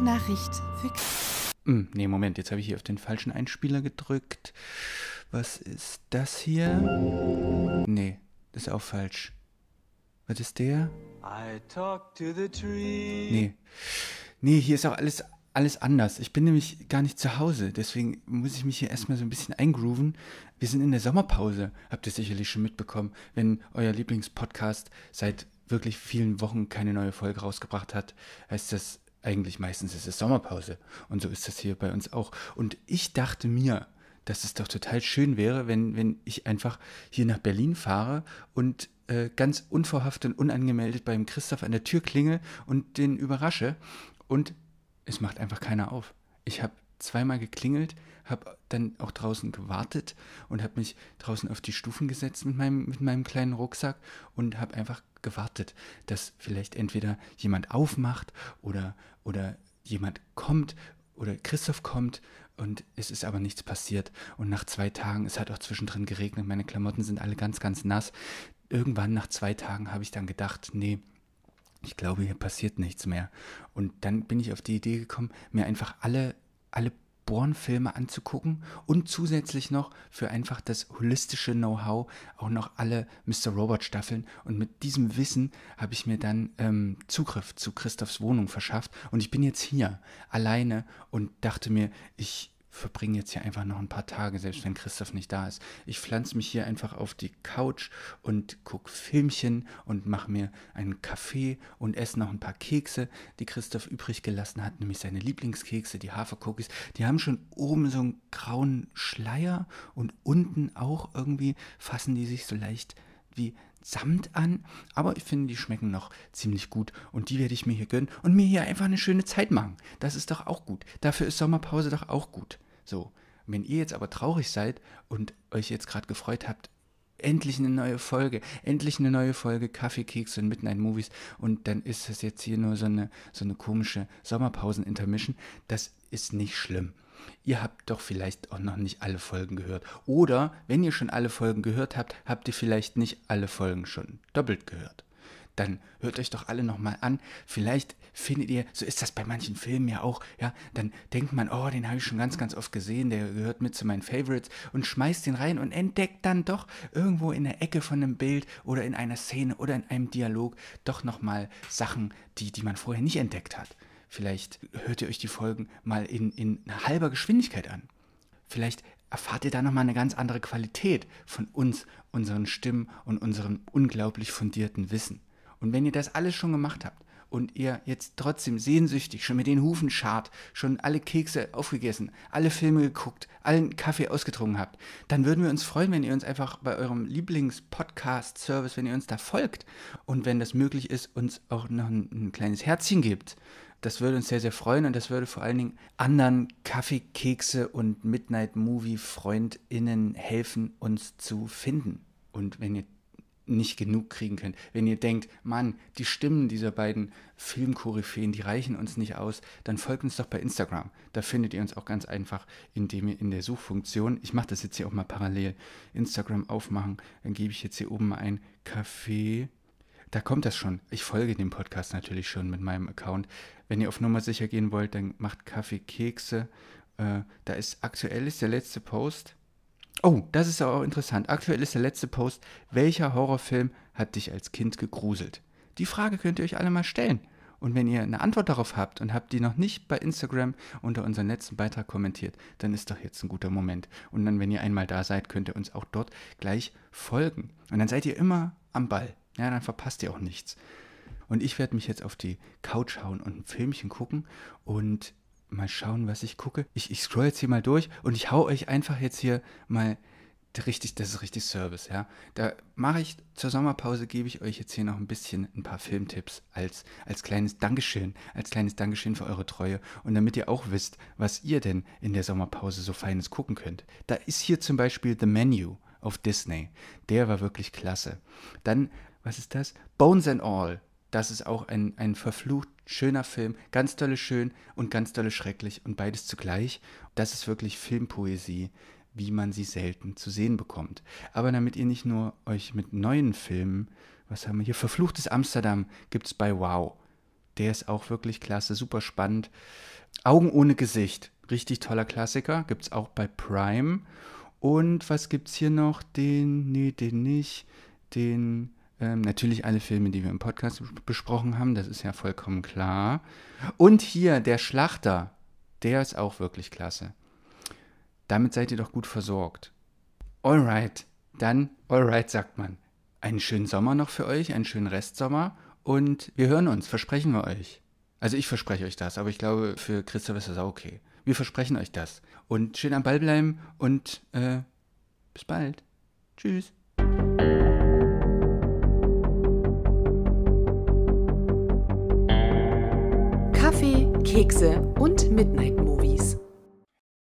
Sprachnachricht für. Hm, nee, Moment, jetzt habe ich hier auf den falschen Einspieler gedrückt. Was ist das hier? Nee, das ist auch falsch. Was ist der? I talk to the tree. Nee. Nee, hier ist auch alles, alles anders. Ich bin nämlich gar nicht zu Hause, deswegen muss ich mich hier erstmal so ein bisschen eingrooven. Wir sind in der Sommerpause, habt ihr sicherlich schon mitbekommen, wenn euer Lieblingspodcast seit wirklich vielen Wochen keine neue Folge rausgebracht hat, heißt das eigentlich meistens ist es Sommerpause. Und so ist das hier bei uns auch. Und ich dachte mir, dass es doch total schön wäre, wenn, wenn ich einfach hier nach Berlin fahre und äh, ganz unvorhaft und unangemeldet beim Christoph an der Tür klinge und den überrasche. Und es macht einfach keiner auf. Ich habe zweimal geklingelt, habe dann auch draußen gewartet und habe mich draußen auf die Stufen gesetzt mit meinem, mit meinem kleinen Rucksack und habe einfach gewartet, dass vielleicht entweder jemand aufmacht oder, oder jemand kommt oder Christoph kommt und es ist aber nichts passiert. Und nach zwei Tagen, es hat auch zwischendrin geregnet, meine Klamotten sind alle ganz, ganz nass. Irgendwann nach zwei Tagen habe ich dann gedacht, nee, ich glaube, hier passiert nichts mehr. Und dann bin ich auf die Idee gekommen, mir einfach alle, alle Bourne-Filme anzugucken und zusätzlich noch für einfach das holistische Know-how auch noch alle Mr. Robot-Staffeln. Und mit diesem Wissen habe ich mir dann ähm, Zugriff zu Christophs Wohnung verschafft. Und ich bin jetzt hier alleine und dachte mir, ich verbringe jetzt hier einfach noch ein paar Tage, selbst wenn Christoph nicht da ist. Ich pflanze mich hier einfach auf die Couch und gucke Filmchen und mache mir einen Kaffee und esse noch ein paar Kekse, die Christoph übrig gelassen hat, nämlich seine Lieblingskekse, die Hafercookies. Die haben schon oben so einen grauen Schleier und unten auch irgendwie fassen die sich so leicht wie Samt an, aber ich finde, die schmecken noch ziemlich gut und die werde ich mir hier gönnen und mir hier einfach eine schöne Zeit machen. Das ist doch auch gut. Dafür ist Sommerpause doch auch gut. So, wenn ihr jetzt aber traurig seid und euch jetzt gerade gefreut habt, endlich eine neue Folge, endlich eine neue Folge Kaffee, Kekse und Midnight Movies und dann ist es jetzt hier nur so eine, so eine komische Sommerpausen-Intermission, das ist nicht schlimm ihr habt doch vielleicht auch noch nicht alle Folgen gehört. Oder wenn ihr schon alle Folgen gehört habt, habt ihr vielleicht nicht alle Folgen schon doppelt gehört. Dann hört euch doch alle nochmal an. Vielleicht findet ihr, so ist das bei manchen Filmen ja auch, ja, dann denkt man, oh, den habe ich schon ganz, ganz oft gesehen, der gehört mit zu meinen Favorites und schmeißt den rein und entdeckt dann doch irgendwo in der Ecke von einem Bild oder in einer Szene oder in einem Dialog doch nochmal Sachen, die, die man vorher nicht entdeckt hat. Vielleicht hört ihr euch die Folgen mal in, in halber Geschwindigkeit an. Vielleicht erfahrt ihr da nochmal eine ganz andere Qualität von uns, unseren Stimmen und unserem unglaublich fundierten Wissen. Und wenn ihr das alles schon gemacht habt und ihr jetzt trotzdem sehnsüchtig schon mit den Hufen schart, schon alle Kekse aufgegessen, alle Filme geguckt, allen Kaffee ausgetrunken habt, dann würden wir uns freuen, wenn ihr uns einfach bei eurem Lieblings-Podcast-Service, wenn ihr uns da folgt und wenn das möglich ist, uns auch noch ein, ein kleines Herzchen gibt das würde uns sehr, sehr freuen und das würde vor allen Dingen anderen Kaffee, Kekse und Midnight Movie FreundInnen helfen, uns zu finden. Und wenn ihr nicht genug kriegen könnt, wenn ihr denkt, Mann, die Stimmen dieser beiden Filmkoryphäen, die reichen uns nicht aus, dann folgt uns doch bei Instagram. Da findet ihr uns auch ganz einfach, indem ihr in der Suchfunktion, ich mache das jetzt hier auch mal parallel, Instagram aufmachen, dann gebe ich jetzt hier oben mal ein Kaffee da kommt das schon. Ich folge dem Podcast natürlich schon mit meinem Account. Wenn ihr auf Nummer sicher gehen wollt, dann macht Kaffee, Kekse. Äh, da ist aktuell ist der letzte Post. Oh, das ist auch interessant. Aktuell ist der letzte Post. Welcher Horrorfilm hat dich als Kind gegruselt? Die Frage könnt ihr euch alle mal stellen. Und wenn ihr eine Antwort darauf habt und habt die noch nicht bei Instagram unter unserem letzten Beitrag kommentiert, dann ist doch jetzt ein guter Moment. Und dann, wenn ihr einmal da seid, könnt ihr uns auch dort gleich folgen. Und dann seid ihr immer am Ball. Ja, dann verpasst ihr auch nichts. Und ich werde mich jetzt auf die Couch hauen und ein Filmchen gucken und mal schauen, was ich gucke. Ich, ich scroll jetzt hier mal durch und ich hau euch einfach jetzt hier mal richtig, das ist richtig Service, ja. Da mache ich zur Sommerpause, gebe ich euch jetzt hier noch ein bisschen ein paar Filmtipps als, als kleines Dankeschön, als kleines Dankeschön für eure Treue und damit ihr auch wisst, was ihr denn in der Sommerpause so Feines gucken könnt. Da ist hier zum Beispiel The Menu auf Disney. Der war wirklich klasse. Dann was ist das? Bones and All. Das ist auch ein, ein verflucht schöner Film. Ganz tolle schön und ganz tolle schrecklich und beides zugleich. Das ist wirklich Filmpoesie, wie man sie selten zu sehen bekommt. Aber damit ihr nicht nur euch mit neuen Filmen, was haben wir hier? Verfluchtes Amsterdam gibt es bei Wow. Der ist auch wirklich klasse, super spannend. Augen ohne Gesicht, richtig toller Klassiker, gibt es auch bei Prime. Und was gibt es hier noch? Den, nee, den nicht. Den, ähm, natürlich alle Filme, die wir im Podcast besprochen haben, das ist ja vollkommen klar. Und hier, der Schlachter, der ist auch wirklich klasse. Damit seid ihr doch gut versorgt. Alright, dann, alright, sagt man. Einen schönen Sommer noch für euch, einen schönen Restsommer und wir hören uns, versprechen wir euch. Also ich verspreche euch das, aber ich glaube, für Christoph ist das auch okay. Wir versprechen euch das. Und schön am Ball bleiben und äh, bis bald. Tschüss. Kekse und Midnight Moon.